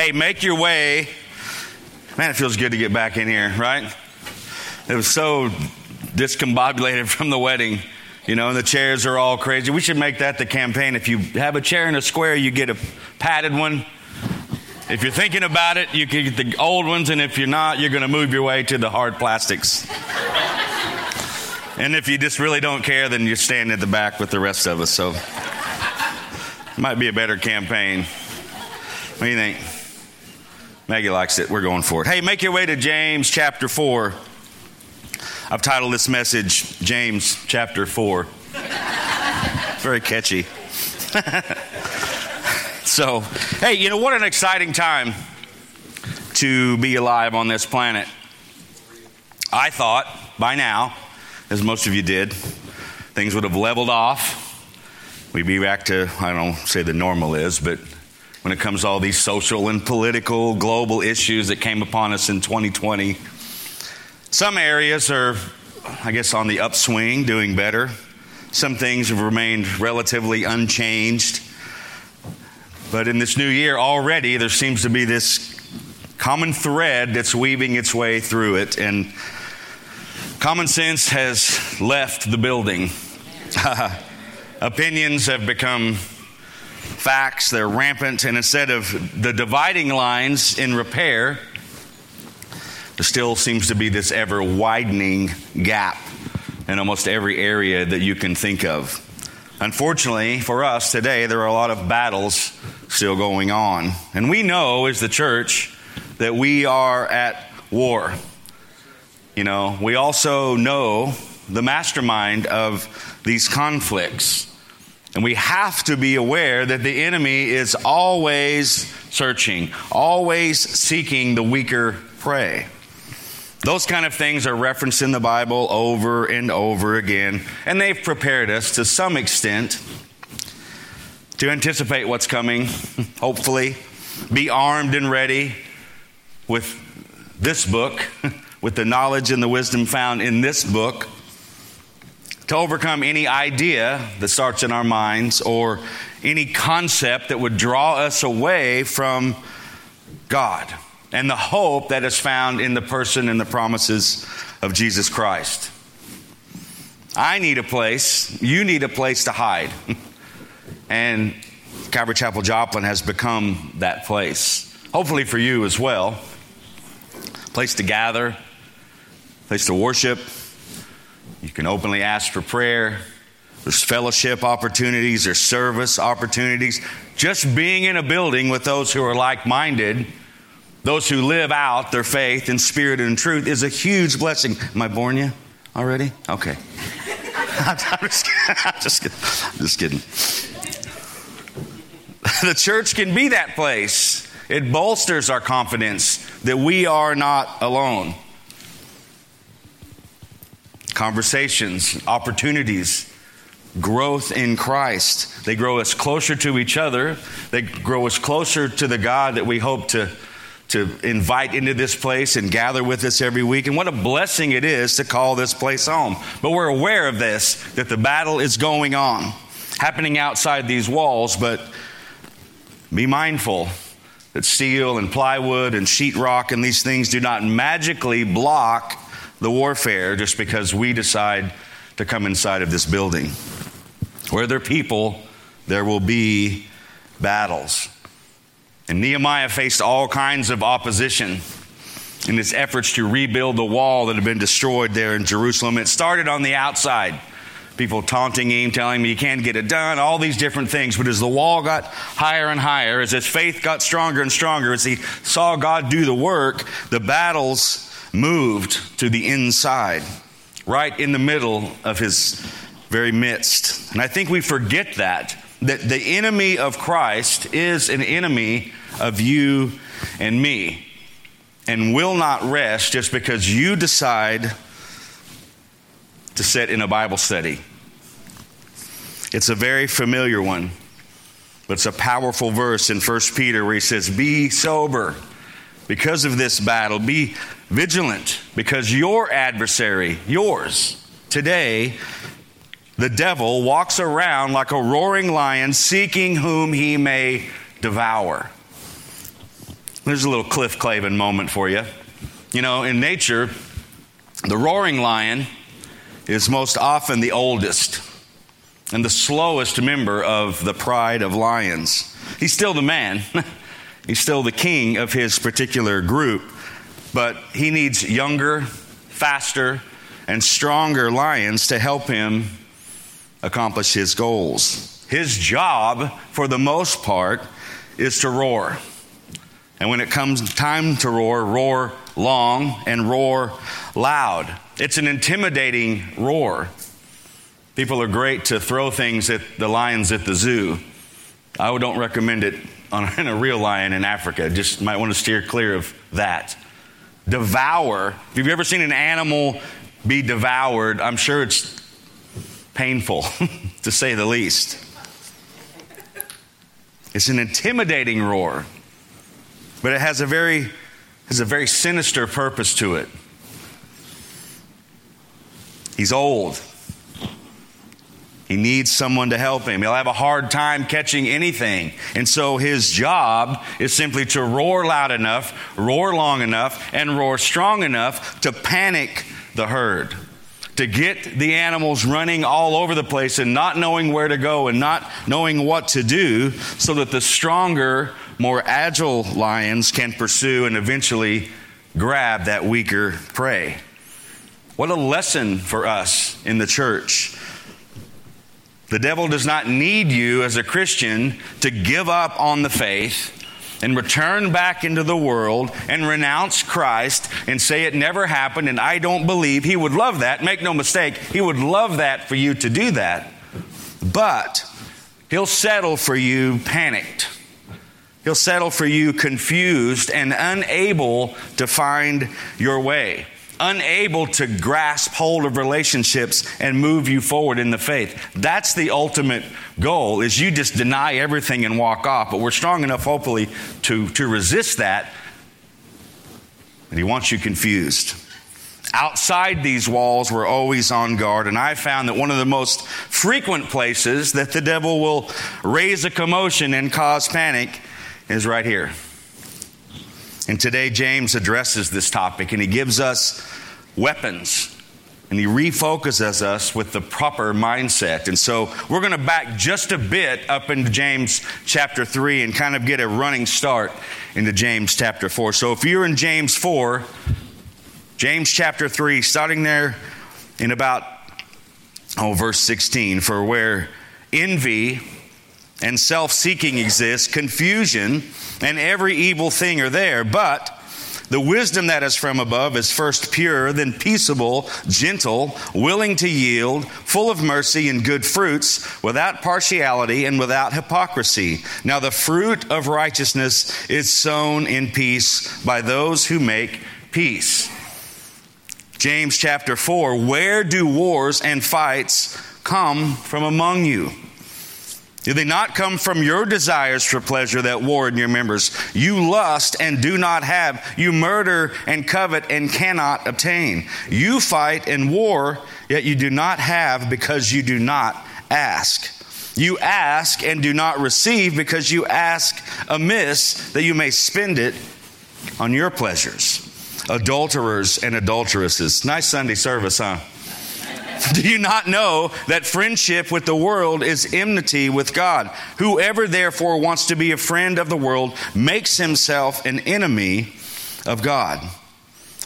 Hey, make your way. Man, it feels good to get back in here, right? It was so discombobulated from the wedding. You know, and the chairs are all crazy. We should make that the campaign. If you have a chair in a square, you get a padded one. If you're thinking about it, you can get the old ones, and if you're not, you're going to move your way to the hard plastics. and if you just really don't care, then you're standing at the back with the rest of us. So, might be a better campaign. What do you think? Maggie likes it. We're going for it. Hey, make your way to James chapter 4. I've titled this message James chapter 4. Very catchy. so, hey, you know what an exciting time to be alive on this planet. I thought by now, as most of you did, things would have leveled off. We'd be back to, I don't say the normal is, but when it comes to all these social and political global issues that came upon us in 2020 some areas are, I guess, on the upswing, doing better. Some things have remained relatively unchanged. But in this new year, already there seems to be this common thread that's weaving its way through it. And common sense has left the building. Opinions have become facts, they're rampant. And instead of the dividing lines in repair, there still seems to be this ever widening gap in almost every area that you can think of. Unfortunately for us today, there are a lot of battles still going on. And we know as the church that we are at war. You know, we also know the mastermind of these conflicts. And we have to be aware that the enemy is always searching, always seeking the weaker prey. Those kind of things are referenced in the Bible over and over again, and they've prepared us to some extent to anticipate what's coming, hopefully, be armed and ready with this book, with the knowledge and the wisdom found in this book, to overcome any idea that starts in our minds or any concept that would draw us away from God and the hope that is found in the person and the promises of Jesus Christ. I need a place, you need a place to hide. and Calvary Chapel Joplin has become that place. Hopefully for you as well. Place to gather, place to worship. You can openly ask for prayer. There's fellowship opportunities, there's service opportunities. Just being in a building with those who are like minded those who live out their faith in spirit and truth is a huge blessing. Am I boring you already? Okay. I'm, just, I'm just kidding. I'm just kidding. The church can be that place. It bolsters our confidence that we are not alone. Conversations, opportunities, growth in Christ. They grow us closer to each other. They grow us closer to the God that we hope to to invite into this place and gather with us every week. And what a blessing it is to call this place home. But we're aware of this, that the battle is going on, happening outside these walls. But be mindful that steel and plywood and sheetrock and these things do not magically block the warfare just because we decide to come inside of this building. Where there are people, there will be battles. And Nehemiah faced all kinds of opposition in his efforts to rebuild the wall that had been destroyed there in Jerusalem. It started on the outside. People taunting him, telling him he can't get it done, all these different things. But as the wall got higher and higher, as his faith got stronger and stronger, as he saw God do the work, the battles moved to the inside, right in the middle of his very midst. And I think we forget that, that the enemy of Christ is an enemy of you and me and will not rest just because you decide to sit in a Bible study. It's a very familiar one, but it's a powerful verse in 1 Peter where he says, Be sober because of this battle, be vigilant because your adversary, yours, today, the devil walks around like a roaring lion seeking whom he may devour. There's a little Cliff Clavin moment for you. You know, in nature, the roaring lion is most often the oldest and the slowest member of the pride of lions. He's still the man, he's still the king of his particular group, but he needs younger, faster, and stronger lions to help him accomplish his goals. His job, for the most part, is to roar. And when it comes time to roar, roar long and roar loud. It's an intimidating roar. People are great to throw things at the lions at the zoo. I don't recommend it on a real lion in Africa. Just might want to steer clear of that. Devour. If you've ever seen an animal be devoured, I'm sure it's painful, to say the least. It's an intimidating roar but it has a very has a very sinister purpose to it. He's old. He needs someone to help him. He'll have a hard time catching anything. And so his job is simply to roar loud enough, roar long enough, and roar strong enough to panic the herd. To get the animals running all over the place and not knowing where to go and not knowing what to do so that the stronger more agile lions can pursue and eventually grab that weaker prey. What a lesson for us in the church. The devil does not need you as a Christian to give up on the faith and return back into the world and renounce Christ and say it never happened and I don't believe. He would love that. Make no mistake, he would love that for you to do that. But he'll settle for you panicked He'll settle for you confused and unable to find your way, unable to grasp hold of relationships and move you forward in the faith. That's the ultimate goal is you just deny everything and walk off. But we're strong enough hopefully to, to resist that. And he wants you confused. Outside these walls, we're always on guard, and I found that one of the most frequent places that the devil will raise a commotion and cause panic is right here. And today, James addresses this topic and he gives us weapons and he refocuses us with the proper mindset. And so we're going to back just a bit up into James chapter 3 and kind of get a running start into James chapter 4. So if you're in James 4, James chapter 3, starting there in about, oh, verse 16, for where envy and self seeking exists, confusion and every evil thing are there. But the wisdom that is from above is first pure, then peaceable, gentle, willing to yield, full of mercy and good fruits, without partiality and without hypocrisy. Now the fruit of righteousness is sown in peace by those who make peace. James chapter 4 Where do wars and fights come from among you? Do they not come from your desires for pleasure that war in your members? You lust and do not have. You murder and covet and cannot obtain. You fight and war, yet you do not have because you do not ask. You ask and do not receive because you ask amiss that you may spend it on your pleasures. Adulterers and adulteresses. Nice Sunday service, huh? Do you not know that friendship with the world is enmity with God? Whoever therefore wants to be a friend of the world makes himself an enemy of God.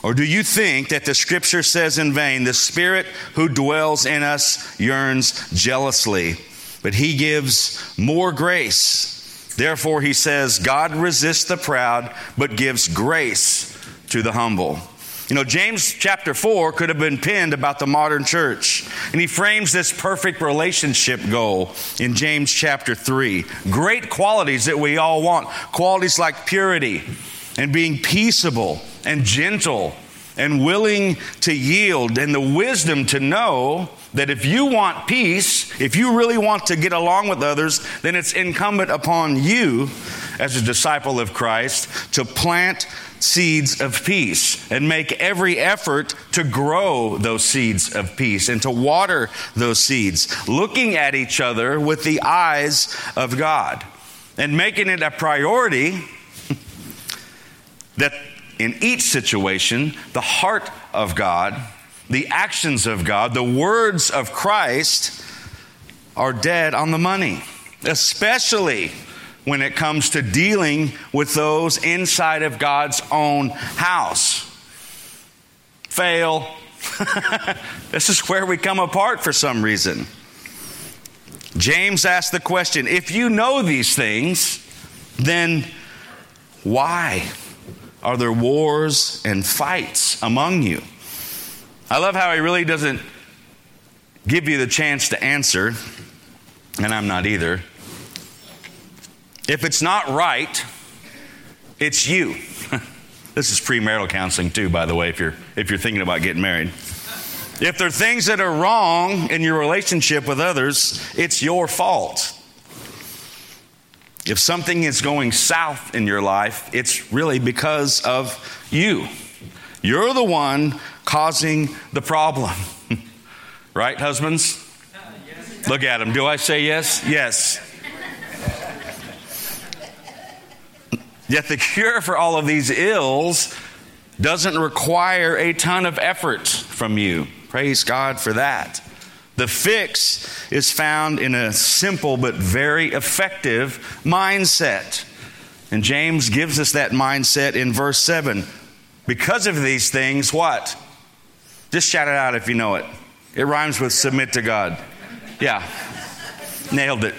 Or do you think that the scripture says in vain, the Spirit who dwells in us yearns jealously, but he gives more grace? Therefore, he says, God resists the proud, but gives grace to the humble. You know, James chapter 4 could have been penned about the modern church. And he frames this perfect relationship goal in James chapter 3. Great qualities that we all want. Qualities like purity and being peaceable and gentle and willing to yield and the wisdom to know that if you want peace, if you really want to get along with others, then it's incumbent upon you as a disciple of Christ to plant seeds of peace and make every effort to grow those seeds of peace and to water those seeds, looking at each other with the eyes of God and making it a priority that in each situation, the heart of God, the actions of God, the words of Christ are dead on the money, especially when it comes to dealing with those inside of God's own house. Fail. this is where we come apart for some reason. James asked the question if you know these things, then why are there wars and fights among you? I love how he really doesn't give you the chance to answer, and I'm not either. If it's not right, it's you. this is premarital counseling too, by the way, if you're if you're thinking about getting married. If there are things that are wrong in your relationship with others, it's your fault. If something is going south in your life, it's really because of you. You're the one causing the problem. right, husbands? Look at him. Do I say yes? Yes. Yet the cure for all of these ills doesn't require a ton of effort from you. Praise God for that. The fix is found in a simple but very effective mindset. And James gives us that mindset in verse 7. Because of these things, what? Just shout it out if you know it. It rhymes with submit to God. Yeah, nailed it.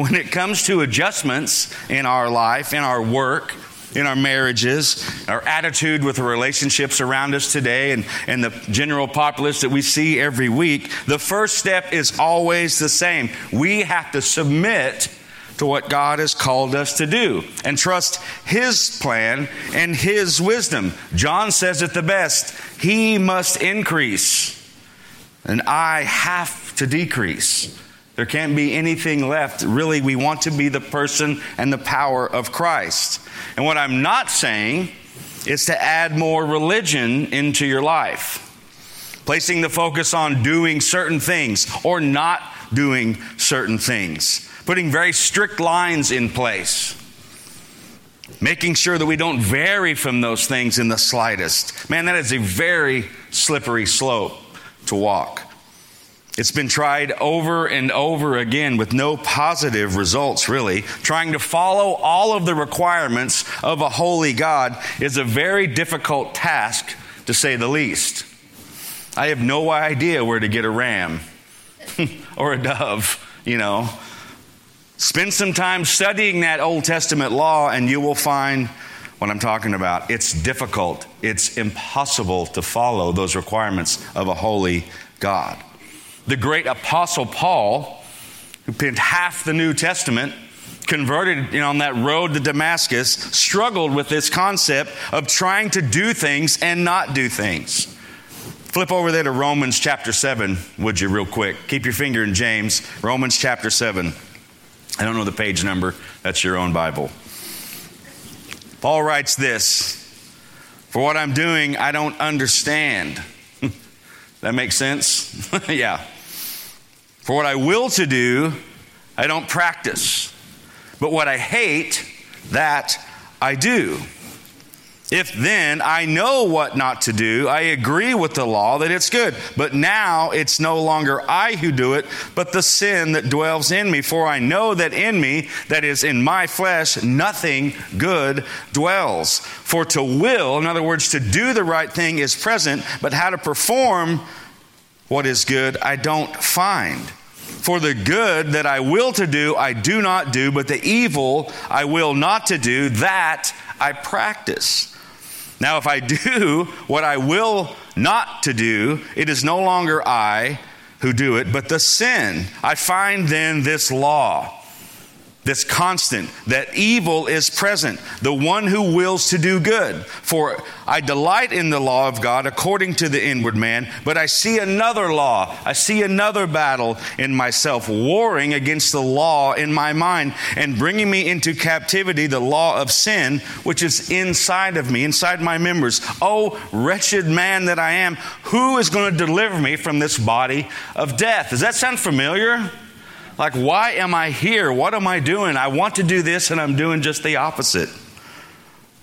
When it comes to adjustments in our life, in our work, in our marriages, our attitude with the relationships around us today, and, and the general populace that we see every week, the first step is always the same. We have to submit to what God has called us to do and trust His plan and His wisdom. John says it the best He must increase, and I have to decrease. There can't be anything left. Really, we want to be the person and the power of Christ. And what I'm not saying is to add more religion into your life, placing the focus on doing certain things or not doing certain things, putting very strict lines in place. Making sure that we don't vary from those things in the slightest. Man, that is a very slippery slope to walk. It's been tried over and over again with no positive results, really. Trying to follow all of the requirements of a holy God is a very difficult task, to say the least. I have no idea where to get a ram or a dove, you know. Spend some time studying that Old Testament law, and you will find what I'm talking about. It's difficult, it's impossible to follow those requirements of a holy God the great apostle Paul, who penned half the New Testament, converted you know, on that road to Damascus, struggled with this concept of trying to do things and not do things. Flip over there to Romans chapter 7, would you, real quick? Keep your finger in James, Romans chapter 7. I don't know the page number, that's your own Bible. Paul writes this For what I'm doing, I don't understand. That makes sense? yeah. For what I will to do, I don't practice. But what I hate, that I do. If then I know what not to do, I agree with the law that it's good. But now it's no longer I who do it, but the sin that dwells in me. For I know that in me, that is in my flesh, nothing good dwells. For to will, in other words, to do the right thing is present, but how to perform what is good, I don't find. For the good that I will to do, I do not do, but the evil I will not to do, that I practice. Now, if I do what I will not to do, it is no longer I who do it, but the sin. I find then this law that's constant, that evil is present, the one who wills to do good. For I delight in the law of God according to the inward man, but I see another law, I see another battle in myself, warring against the law in my mind, and bringing me into captivity the law of sin, which is inside of me, inside my members. Oh, wretched man that I am, who is going to deliver me from this body of death? Does that sound familiar? Like, why am I here? What am I doing? I want to do this and I'm doing just the opposite.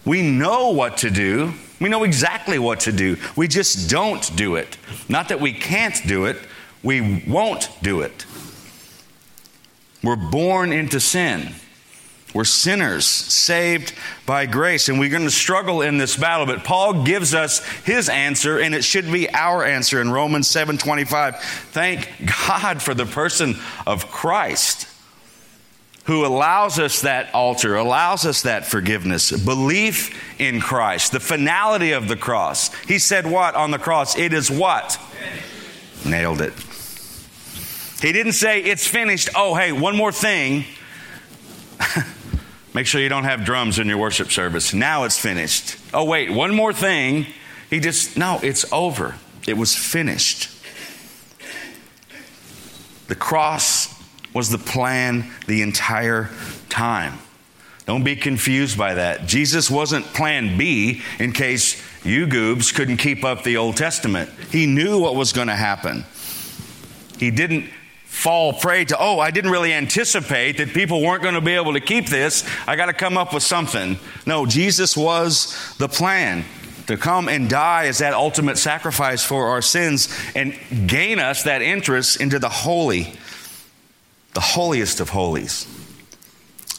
We know what to do. We know exactly what to do. We just don't do it. Not that we can't do it, we won't do it. We're born into sin. We're sinners saved by grace, and we're going to struggle in this battle. But Paul gives us his answer, and it should be our answer in Romans 7:25. Thank God for the person of Christ who allows us that altar, allows us that forgiveness, belief in Christ, the finality of the cross. He said what on the cross? It is what? Nailed it. He didn't say it's finished. Oh, hey, one more thing. Make sure you don't have drums in your worship service. Now it's finished. Oh, wait, one more thing. He just, no, it's over. It was finished. The cross was the plan the entire time. Don't be confused by that. Jesus wasn't plan B in case you goobs couldn't keep up the Old Testament. He knew what was going to happen. He didn't fall prey to, oh, I didn't really anticipate that people weren't going to be able to keep this. I got to come up with something. No, Jesus was the plan to come and die as that ultimate sacrifice for our sins and gain us that interest into the holy, the holiest of holies.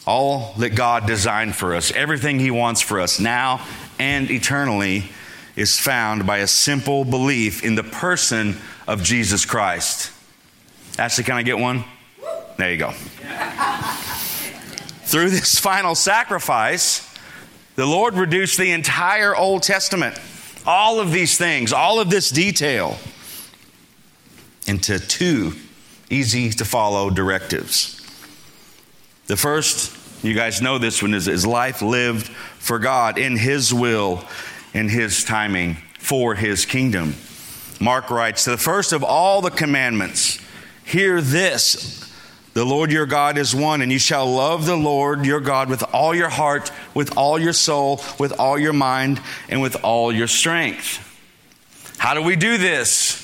All that God designed for us, everything He wants for us now and eternally, is found by a simple belief in the person of Jesus Christ. Ashley, can I get one? There you go. Through this final sacrifice, the Lord reduced the entire Old Testament, all of these things, all of this detail, into two easy to follow directives. The first, you guys know this one, is, is life lived for God in His will, in His timing, for His kingdom. Mark writes, The first of all the commandments Hear this the Lord your God is one, and you shall love the Lord your God with all your heart, with all your soul, with all your mind, and with all your strength. How do we do this?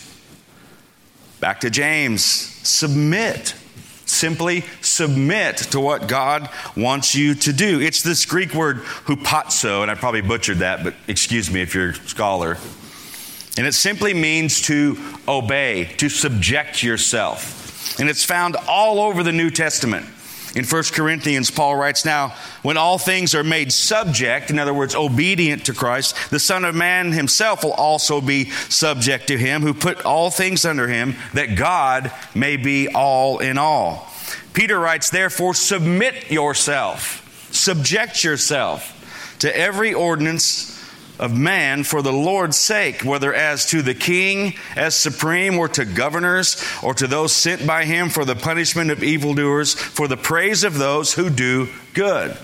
Back to James submit. Simply submit to what God wants you to do. It's this Greek word hupazo, and I probably butchered that, but excuse me if you're a scholar. And it simply means to obey, to subject yourself. And it's found all over the New Testament. In 1 Corinthians, Paul writes now, when all things are made subject, in other words, obedient to Christ, the Son of Man himself will also be subject to him, who put all things under him, that God may be all in all. Peter writes, therefore, submit yourself, subject yourself to every ordinance of man for the Lord's sake, whether as to the king as supreme, or to governors, or to those sent by him for the punishment of evildoers, for the praise of those who do good.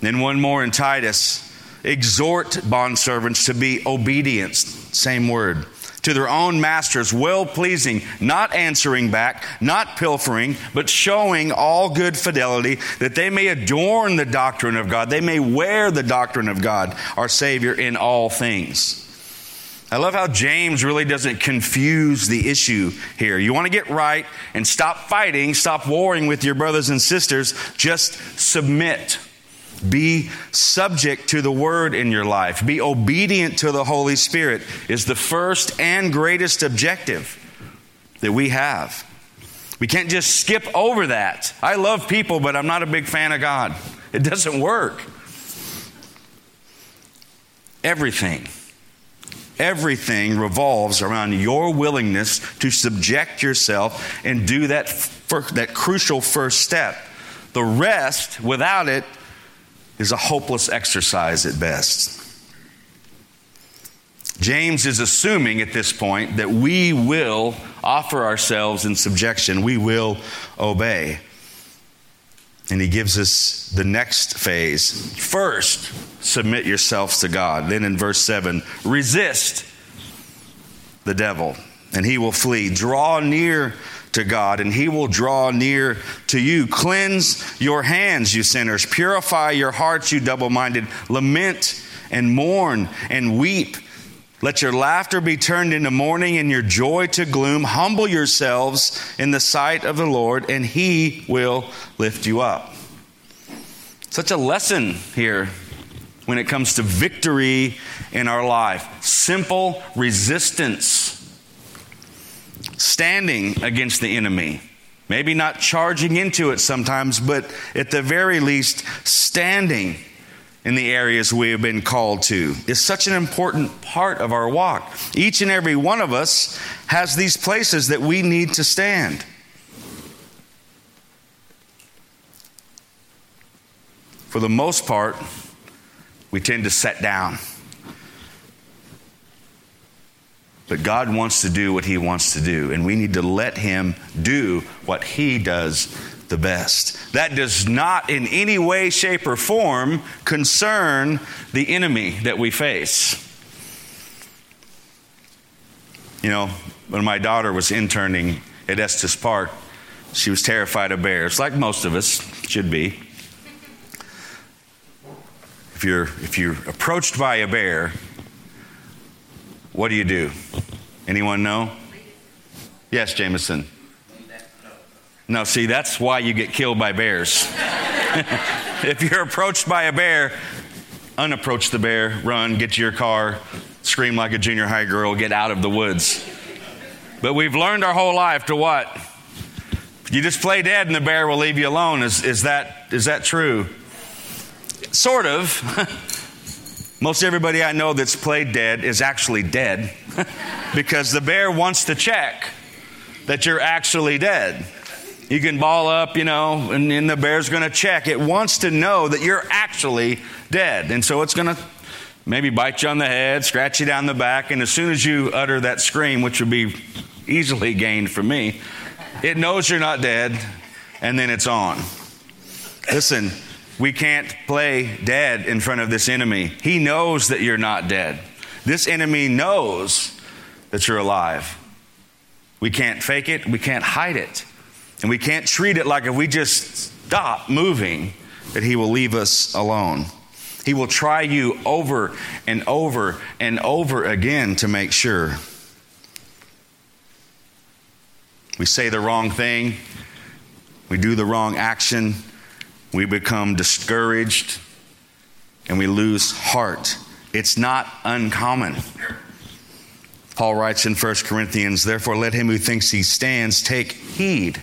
Then one more in Titus. Exhort bondservants to be obedient, same word to their own masters, well pleasing, not answering back, not pilfering, but showing all good fidelity, that they may adorn the doctrine of God, they may wear the doctrine of God, our Savior, in all things. I love how James really doesn't confuse the issue here. You want to get right and stop fighting, stop warring with your brothers and sisters, just submit. Be subject to the word in your life. Be obedient to the Holy Spirit is the first and greatest objective that we have. We can't just skip over that. I love people, but I'm not a big fan of God. It doesn't work. Everything, everything revolves around your willingness to subject yourself and do that, that crucial first step. The rest, without it, is a hopeless exercise at best. James is assuming at this point that we will offer ourselves in subjection, we will obey. And he gives us the next phase. First, submit yourselves to God. Then in verse 7, resist the devil, and he will flee. Draw near to God, and He will draw near to you. Cleanse your hands, you sinners. Purify your hearts, you double minded. Lament and mourn and weep. Let your laughter be turned into mourning and your joy to gloom. Humble yourselves in the sight of the Lord, and He will lift you up. Such a lesson here when it comes to victory in our life. Simple resistance. Standing against the enemy. Maybe not charging into it sometimes, but at the very least, standing in the areas we have been called to is such an important part of our walk. Each and every one of us has these places that we need to stand. For the most part, we tend to set down. But God wants to do what He wants to do, and we need to let Him do what He does the best. That does not in any way, shape, or form concern the enemy that we face. You know, when my daughter was interning at Estes Park, she was terrified of bears, like most of us should be. If you're, if you're approached by a bear, what do you do? Anyone know? Yes, Jameson. No, see, that's why you get killed by bears. if you're approached by a bear, unapproach the bear, run, get to your car, scream like a junior high girl, get out of the woods. But we've learned our whole life to what? You just play dead and the bear will leave you alone. Is, is, that, is that true? Sort of. Most everybody I know that's played dead is actually dead because the bear wants to check that you're actually dead. You can ball up, you know, and, and the bear's going to check. It wants to know that you're actually dead. And so it's going to maybe bite you on the head, scratch you down the back, and as soon as you utter that scream, which would be easily gained from me, it knows you're not dead, and then it's on. Listen, we can't play dead in front of this enemy. He knows that you're not dead. This enemy knows that you're alive. We can't fake it, we can't hide it. And we can't treat it like if we just stop moving, that He will leave us alone. He will try you over and over and over again to make sure. We say the wrong thing, we do the wrong action, we become discouraged and we lose heart. It's not uncommon. Paul writes in 1 Corinthians, therefore let him who thinks he stands take heed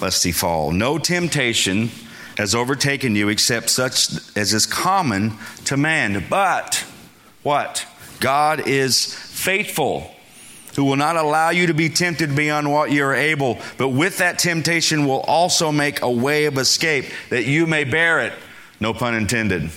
lest he fall. No temptation has overtaken you except such as is common to man. But what? God is faithful who will not allow you to be tempted beyond what you are able, but with that temptation will also make a way of escape that you may bear it. No pun intended.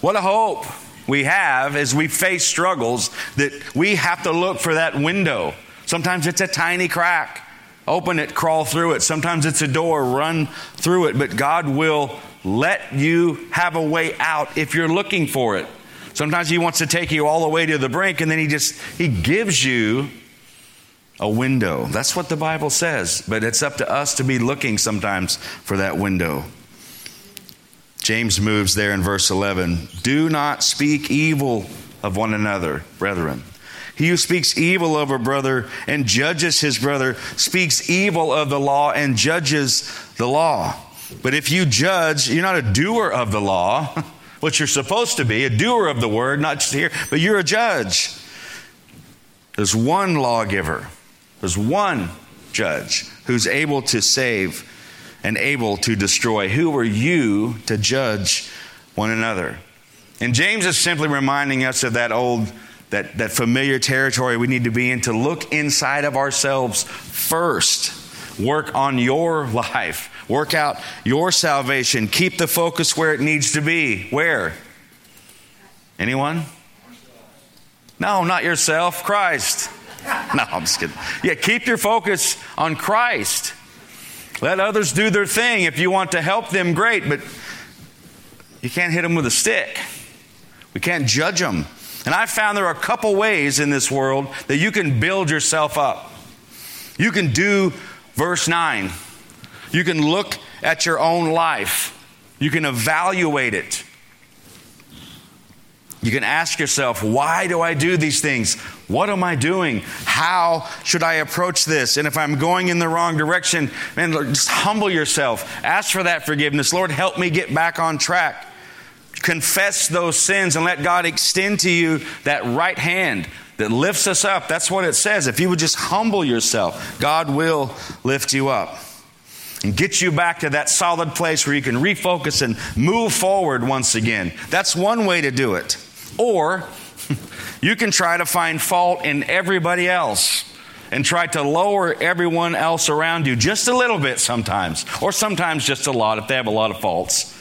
What a hope we have as we face struggles that we have to look for that window. Sometimes it's a tiny crack. Open it, crawl through it. Sometimes it's a door, run through it, but God will let you have a way out if you're looking for it. Sometimes he wants to take you all the way to the brink and then he just he gives you a window. That's what the Bible says, but it's up to us to be looking sometimes for that window. James moves there in verse 11. Do not speak evil of one another, brethren. He who speaks evil of a brother and judges his brother speaks evil of the law and judges the law. But if you judge, you're not a doer of the law what you're supposed to be, a doer of the word, not just here, but you're a judge. There's one lawgiver, there's one judge who's able to save and able to destroy. Who are you to judge one another? And James is simply reminding us of that old, that, that familiar territory we need to be in to look inside of ourselves first. Work on your life Work out your salvation. Keep the focus where it needs to be. Where? Anyone? No, not yourself. Christ. No, I'm just kidding. Yeah, keep your focus on Christ. Let others do their thing. If you want to help them, great, but you can't hit them with a stick. We can't judge them. And I found there are a couple ways in this world that you can build yourself up. You can do verse 9 you can look at your own life, you can evaluate it. You can ask yourself, why do I do these things? What am I doing? How should I approach this? And if I'm going in the wrong direction, man, just humble yourself. Ask for that forgiveness. Lord, help me get back on track. confess those sins and let God extend to you that right hand that lifts us up. That's what it says. If you would just humble yourself, God will lift you up and get you back to that solid place where you can refocus and move forward once again. That's one way to do it. Or you can try to find fault in everybody else and try to lower everyone else around you just a little bit sometimes, or sometimes just a lot if they have a lot of faults.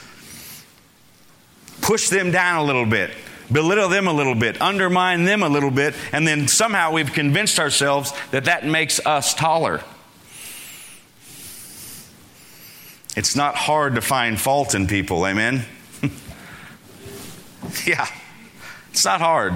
Push them down a little bit, belittle them a little bit, undermine them a little bit, and then somehow we've convinced ourselves that that makes us taller. It's not hard to find fault in people, amen? yeah, it's not hard.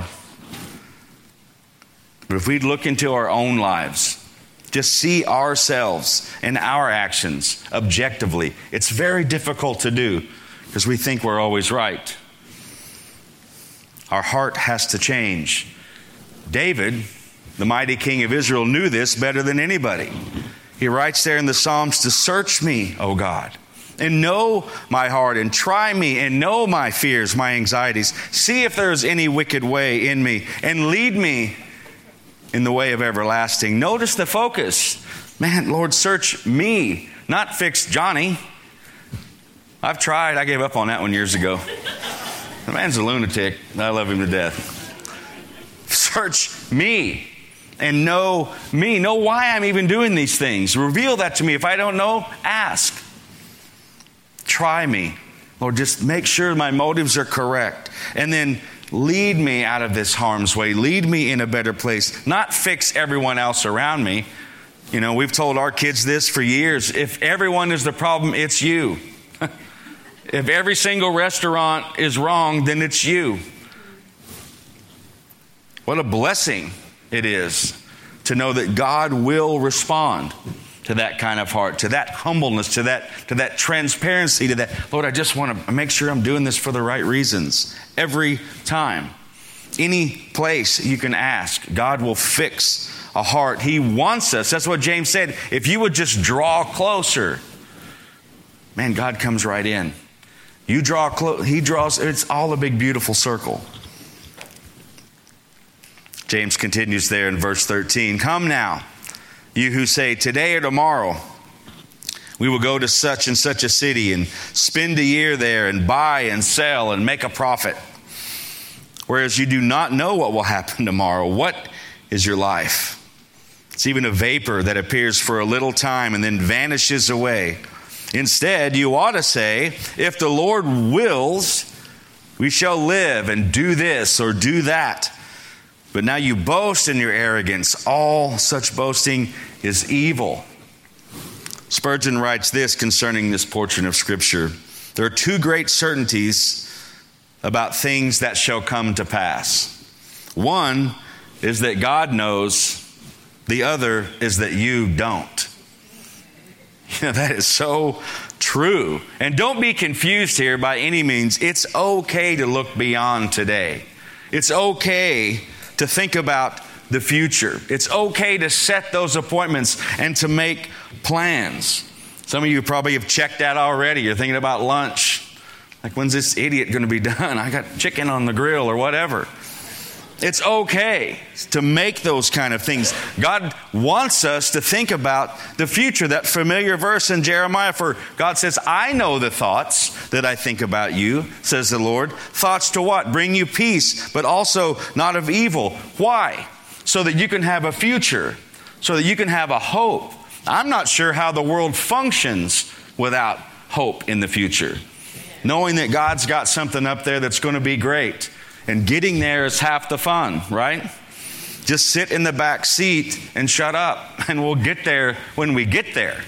But if we look into our own lives, just see ourselves and our actions objectively, it's very difficult to do because we think we're always right. Our heart has to change. David, the mighty king of Israel, knew this better than anybody. He writes there in the Psalms to search me, O God, and know my heart, and try me, and know my fears, my anxieties. See if there is any wicked way in me, and lead me in the way of everlasting. Notice the focus. Man, Lord, search me, not fix Johnny. I've tried. I gave up on that one years ago. The man's a lunatic. I love him to death. Search me and know me. Know why I'm even doing these things. Reveal that to me. If I don't know, ask. Try me. Lord, just make sure my motives are correct. And then lead me out of this harm's way. Lead me in a better place. Not fix everyone else around me. You know, we've told our kids this for years. If everyone is the problem, it's you. if every single restaurant is wrong, then it's you. What a blessing it is to know that God will respond to that kind of heart, to that humbleness, to that, to that transparency, to that, Lord, I just want to make sure I'm doing this for the right reasons every time. Any place you can ask, God will fix a heart. He wants us. That's what James said. If you would just draw closer, man, God comes right in. You draw close, He draws, it's all a big, beautiful circle. James continues there in verse 13 Come now you who say, Today or tomorrow, we will go to such and such a city and spend a year there and buy and sell and make a profit. Whereas you do not know what will happen tomorrow. What is your life? It's even a vapor that appears for a little time and then vanishes away. Instead, you ought to say, If the Lord wills, we shall live and do this or do that. But now you boast in your arrogance. All such boasting is evil. Spurgeon writes this concerning this portion of Scripture There are two great certainties about things that shall come to pass. One is that God knows, the other is that you don't. You know, that is so true. And don't be confused here by any means. It's okay to look beyond today. It's okay to think about the future. It's okay to set those appointments and to make plans. Some of you probably have checked that already. You're thinking about lunch. Like, when's this idiot going to be done? I got chicken on the grill or whatever. It's okay to make those kind of things. God wants us to think about the future. That familiar verse in Jeremiah, for God says, I know the thoughts that I think about you, says the Lord. Thoughts to what? Bring you peace, but also not of evil. Why? so that you can have a future, so that you can have a hope. I'm not sure how the world functions without hope in the future. Knowing that God's got something up there that's going to be great. And getting there is half the fun, right? Just sit in the back seat and shut up, and we'll get there when we get there.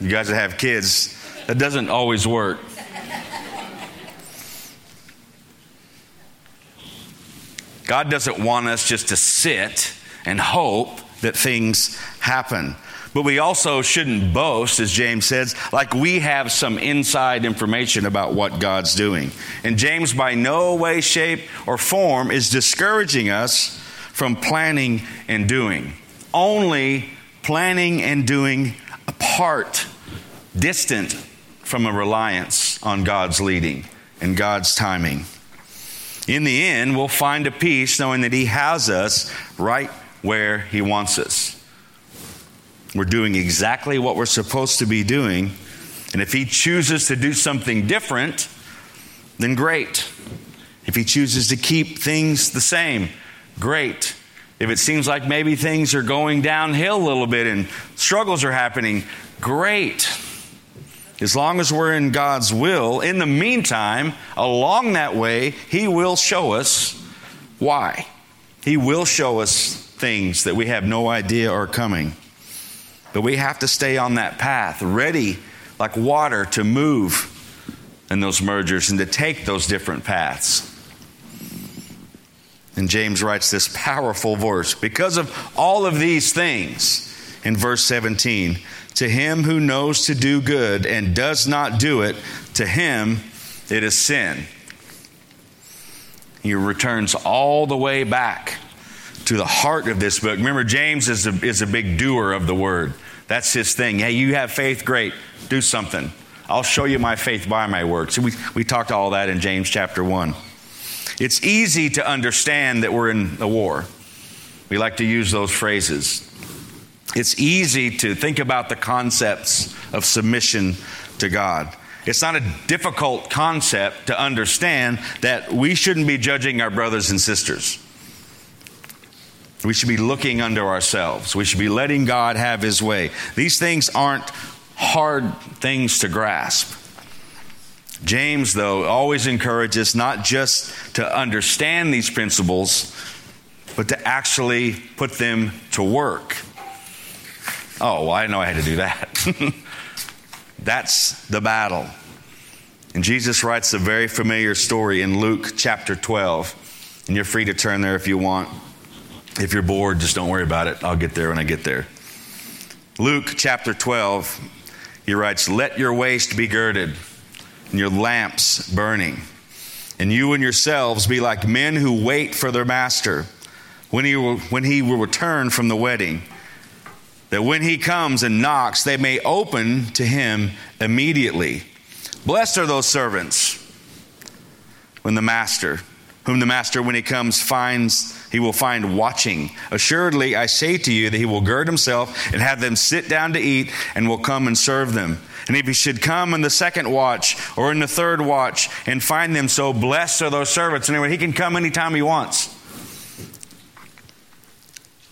You guys that have kids, that doesn't always work. God doesn't want us just to sit and hope that things happen. But we also shouldn't boast, as James says, like we have some inside information about what God's doing. And James, by no way, shape, or form, is discouraging us from planning and doing. Only planning and doing apart, distant from a reliance on God's leading. and God's timing. In the end, we'll find a peace knowing that He has us right where He wants us. We're doing exactly what we're supposed to be doing. And if He chooses to do something different, then great. If He chooses to keep things the same, great. If it seems like maybe things are going downhill a little bit and struggles are happening, great. As long as we're in God's will, in the meantime, along that way, He will show us why. He will show us things that we have no idea are coming. But we have to stay on that path, ready like water to move in those mergers and to take those different paths. And James writes this powerful verse because of all of these things in verse 17 to him who knows to do good and does not do it, to him it is sin. He returns all the way back to the heart of this book. Remember, James is a, is a big doer of the word. That's his thing. Hey, you have faith, great. Do something. I'll show you my faith by my works. We, we talked all that in James chapter 1. It's easy to understand that we're in a war. We like to use those phrases. It's easy to think about the concepts of submission to God. It's not a difficult concept to understand that we shouldn't be judging our brothers and sisters. We should be looking under ourselves. We should be letting God have His way. These things aren't hard things to grasp. James, though, always encourages not just to understand these principles, but to actually put them to work. Oh, well, I know I had to do that. That's the battle. And Jesus writes a very familiar story in Luke chapter 12. And you're free to turn there if you want. If you're bored, just don't worry about it. I'll get there when I get there. Luke chapter 12, he writes, Let your waist be girded and your lamps burning. And you and yourselves be like men who wait for their master when he will, when he will return from the wedding. That when he comes and knocks, they may open to him immediately. Blessed are those servants when the master, whom the master, when he comes, finds he will find watching. Assuredly, I say to you that he will gird himself and have them sit down to eat and will come and serve them. And if he should come in the second watch or in the third watch and find them so, blessed are those servants. Anyway, he can come anytime he wants.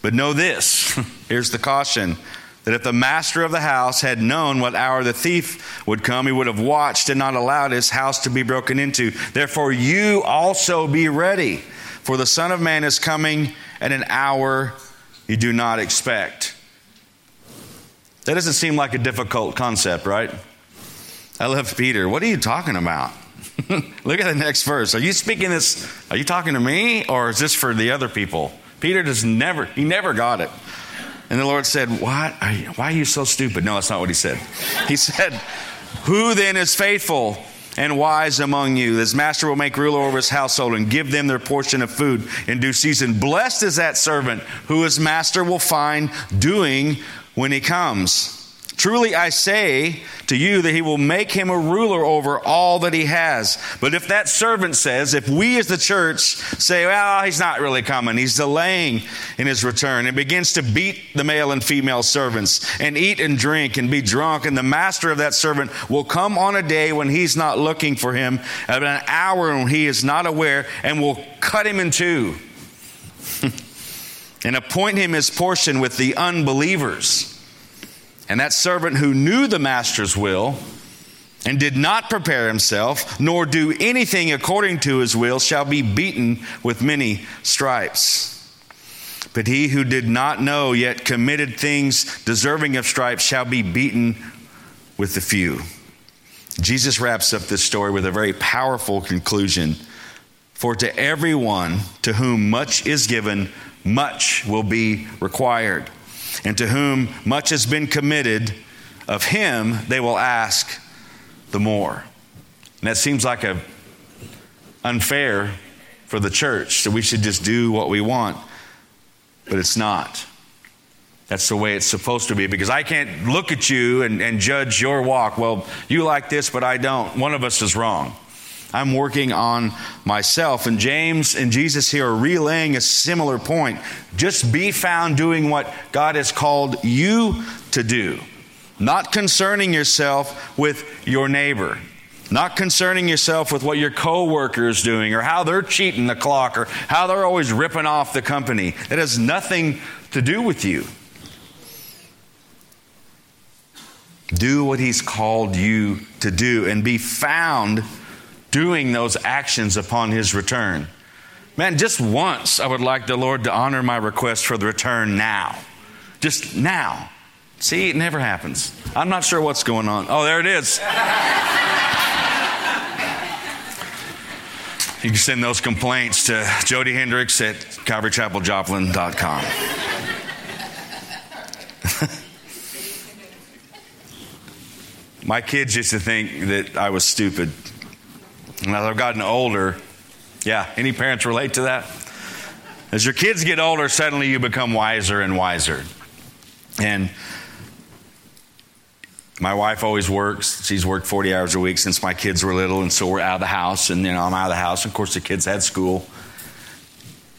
But know this here's the caution that if the master of the house had known what hour the thief would come, he would have watched and not allowed his house to be broken into. Therefore, you also be ready, for the Son of Man is coming at an hour you do not expect. That doesn't seem like a difficult concept, right? I love Peter. What are you talking about? Look at the next verse. Are you speaking this? Are you talking to me or is this for the other people? Peter just never, he never got it. And the Lord said, What? Are you, why are you so stupid? No, that's not what he said. He said, Who then is faithful and wise among you? His master will make ruler over his household and give them their portion of food in due season. Blessed is that servant who his master will find doing when he comes. Truly I say to you that he will make him a ruler over all that he has. But if that servant says, if we as the church say, well, he's not really coming, he's delaying in his return, and begins to beat the male and female servants, and eat and drink and be drunk, and the master of that servant will come on a day when he's not looking for him, at an hour when he is not aware, and will cut him in two. and appoint him his portion with the unbelievers. And that servant who knew the master's will and did not prepare himself, nor do anything according to his will, shall be beaten with many stripes. But he who did not know, yet committed things deserving of stripes, shall be beaten with the few. Jesus wraps up this story with a very powerful conclusion. For to everyone to whom much is given, much will be required and to whom much has been committed, of him they will ask the more. And that seems like a unfair for the church that we should just do what we want, but it's not. That's the way it's supposed to be because I can't look at you and, and judge your walk. Well, you like this, but I don't. One of us is wrong. I'm working on myself. And James and Jesus here are relaying a similar point. Just be found doing what God has called you to do, not concerning yourself with your neighbor. Not concerning yourself with what your coworker is doing or how they're cheating the clock or how they're always ripping off the company. That has nothing to do with you. Do what He's called you to do and be found doing those actions upon His return. Man, just once I would like the Lord to honor my request for the return now. Just now. See, it never happens. I'm not sure what's going on. Oh, there it is. You can send those complaints to Jody Hendricks at CalvaryChapelJoplin.com. My kids used to think that I was stupid. And as I've gotten older, yeah, any parents relate to that? As your kids get older, suddenly you become wiser and wiser. And my wife always works. She's worked 40 hours a week since my kids were little, and so we're out of the house, and you know, I'm out of the house. Of course, the kids had school.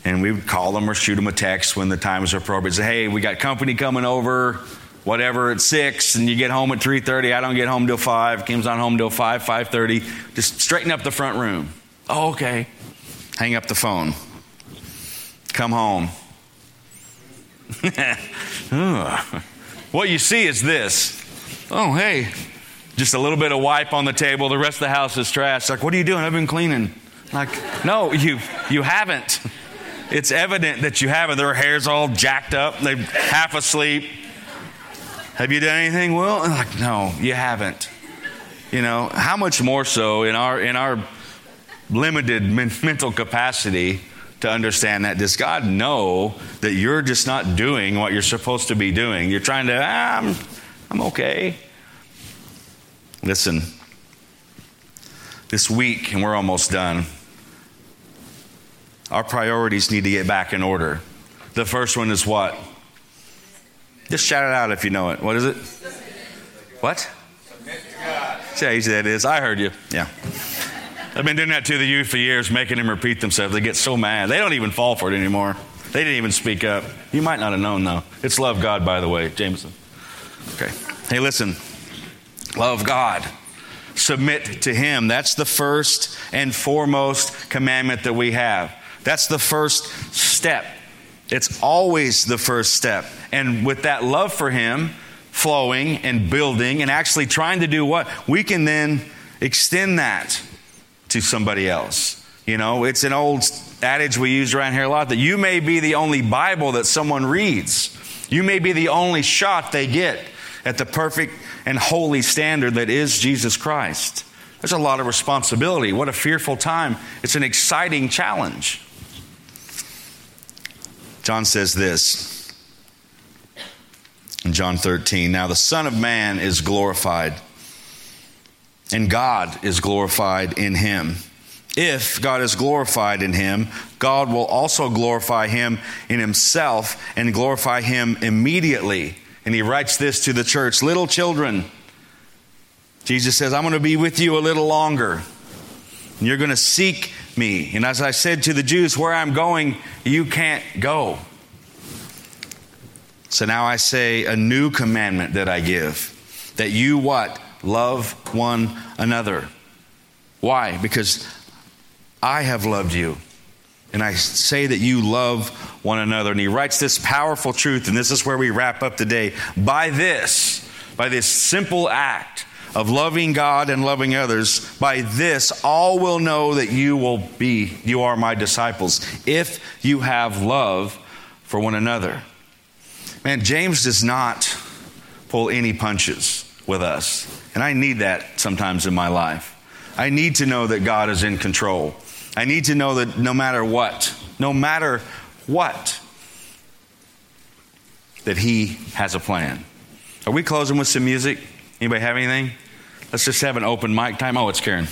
And we would call them or shoot them a text when the time was appropriate. Say, hey, we got company coming over whatever at six and you get home at 3.30 i don't get home till 5 kim's not home till 5 5.30 just straighten up the front room. Oh, okay. Hang up the phone. Come home. What you see is this. Oh hey. Just a little bit of wipe on the table. The rest of the house is trash. Like what are you doing? I've been cleaning. Like no you you haven't. It's evident that you haven't. Their hair's all jacked up. They're half asleep have you done anything? Well, like, no, you haven't. You know, how much more so in our in our limited mental capacity to understand that does God know that you're just not doing what you're supposed to be doing? You're trying to, ah, I'm, I'm okay. Listen, this week, and we're almost done, our priorities need to get back in order. The first one is what? Just shout it out if you know it. What is it? What? Yeah, that is. I heard you. Yeah. I've been doing that to the youth for years, making them repeat themselves. They get so mad. They don't even fall for it anymore. They didn't even speak up. You might not have known, though. It's love God, by the way, Jameson. Okay. Hey, listen. Love God. Submit to Him. That's the first and foremost commandment that we have. That's the first step it's always the first step. And with that love for Him flowing and building and actually trying to do what? We can then extend that to somebody else. You know, it's an old adage we use around here a lot that you may be the only Bible that someone reads. You may be the only shot they get at the perfect and holy standard that is Jesus Christ. There's a lot of responsibility. What a fearful time. It's an exciting challenge. John says this in John 13 Now the Son of Man is glorified, and God is glorified in him. If God is glorified in him, God will also glorify him in himself and glorify him immediately. And he writes this to the church Little children, Jesus says, I'm going to be with you a little longer. And you're going to seek me. And as I said to the Jews, where I'm going, you can't go. So now I say a new commandment that I give that you what? Love one another. Why? Because I have loved you. And I say that you love one another. And he writes this powerful truth, and this is where we wrap up today. By this, by this simple act, of loving God and loving others, by this all will know that you will be, you are my disciples, if you have love for one another. Man, James does not pull any punches with us. And I need that sometimes in my life. I need to know that God is in control. I need to know that no matter what, no matter what, that He has a plan. Are we closing with some music? Anybody have anything? Let's just have an open mic time. Oh, it's Karen.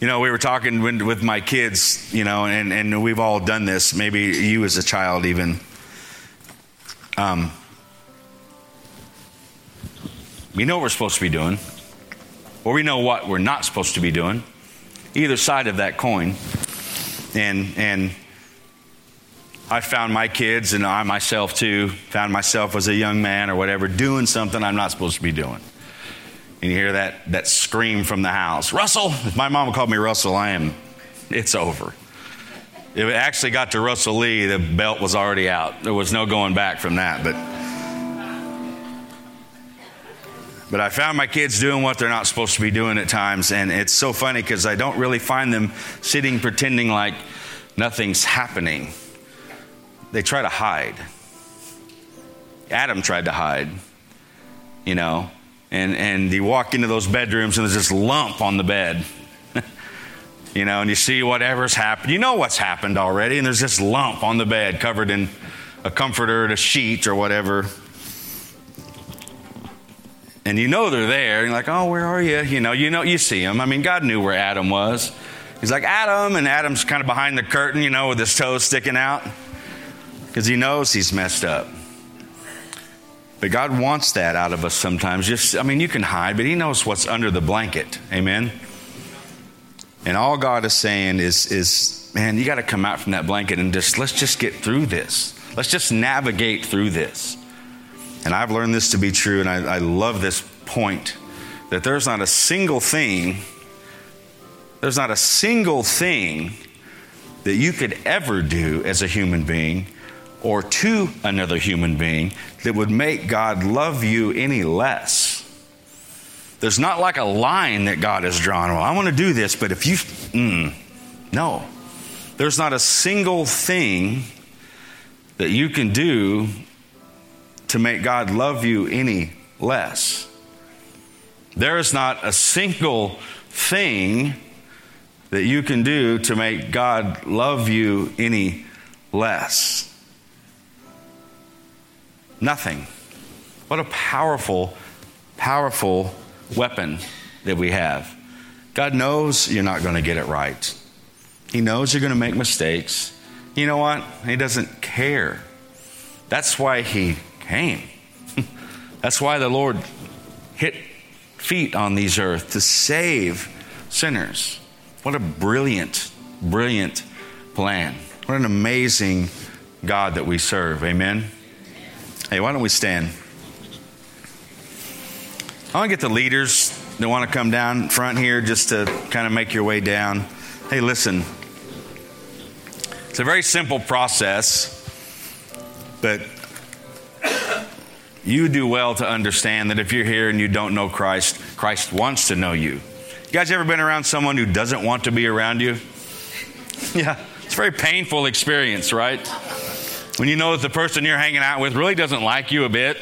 You know, we were talking with my kids, you know, and, and we've all done this, maybe you as a child even. Um, we know what we're supposed to be doing. or we know what we're not supposed to be doing. Either side of that coin. And, and I found my kids and I myself too, found myself as a young man or whatever doing something I'm not supposed to be doing. And you hear that, that scream from the house Russell! If my mom called me Russell, I am, it's over. If it actually got to Russell Lee, the belt was already out. There was no going back from that. But But I found my kids doing what they're not supposed to be doing at times, and it's so funny because I don't really find them sitting pretending like nothing's happening. They try to hide. Adam tried to hide, you know, and, and you walk into those bedrooms and there's this lump on the bed, you know, and you see whatever's happened. You know what's happened already, and there's this lump on the bed covered in a comforter, a sheet, or whatever and you know they're there. And you're like, oh, where are you? You know, you know, you see them. I mean, God knew where Adam was. He's like, Adam, and Adam's kind of behind the curtain, you know, with his toes sticking out because he knows he's messed up. But God wants that out of us sometimes. Just, I mean, you can hide, but He knows what's under the blanket. Amen. And all God is saying is, is man, you got to come out from that blanket and just let's just get through this. Let's just navigate through this. And I've learned this to be true, and I, I love this point that there's not a single thing, there's not a single thing that you could ever do as a human being or to another human being that would make God love you any less. There's not like a line that God has drawn. Well, I want to do this, but if you, mm, no. There's not a single thing that you can do to make God love you any less. There is not a single thing that you can do to make God love you any less. Nothing. What a powerful, powerful weapon that we have. God knows you're not going to get it right. He knows you're going to make mistakes. You know what? He doesn't care. That's why He came. That's why the Lord hit feet on these earth to save sinners. What a brilliant, brilliant plan. What an amazing God that we serve. Amen. Hey, why don't we stand? I want to get the leaders that want to come down front here just to kind of make your way down. Hey, listen. It's a very simple process, but you do well to understand that if you're here and you don't know Christ, Christ wants to know you. You guys ever been around someone who doesn't want to be around you? Yeah, it's a very painful experience, right? When you know that the person you're hanging out with really doesn't like you a bit,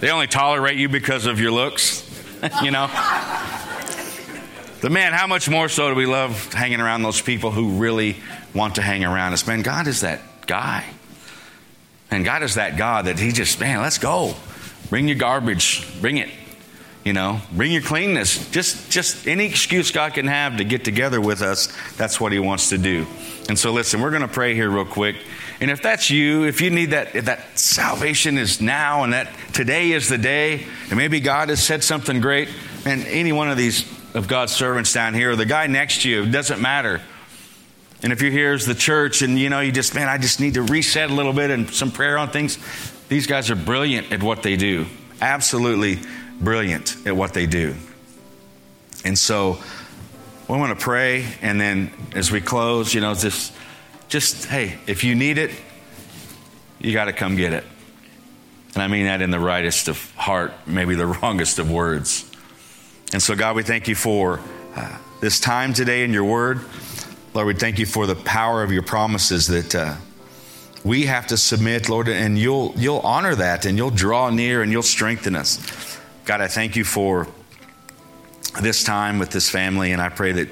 they only tolerate you because of your looks, you know? But man, how much more so do we love hanging around those people who really want to hang around us? Man, God is that guy. And God is that God that He just, man, let's go. Bring your garbage. Bring it. You know, bring your cleanness. Just just any excuse God can have to get together with us, that's what he wants to do. And so listen, we're going to pray here real quick. And if that's you, if you need that that salvation is now and that today is the day, and maybe God has said something great, and any one of these of God's servants down here or the guy next to you, it doesn't matter. And if you're here as the church and you know you just man, I just need to reset a little bit and some prayer on things, these guys are brilliant at what they do. Absolutely brilliant at what they do. And so we want to pray, and then as we close, you know, just, just hey, if you need it, you got to come get it. And I mean that in the rightest of heart, maybe the wrongest of words. And so, God, we thank you for uh, this time today in your word. Lord, we thank you for the power of your promises that. Uh, we have to submit, Lord, and you'll you'll honor that and you'll draw near and you'll strengthen us. God, I thank you for this time with this family, and I pray that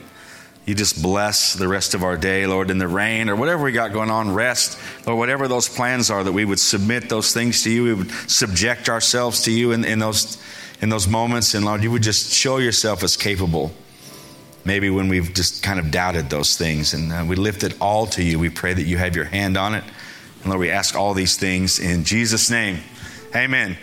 you just bless the rest of our day, Lord, in the rain or whatever we got going on, rest, or whatever those plans are, that we would submit those things to you. We would subject ourselves to you in, in those in those moments, and Lord, you would just show yourself as capable. Maybe when we've just kind of doubted those things, and uh, we lift it all to you. We pray that you have your hand on it. And Lord, we ask all these things in Jesus' name. Amen.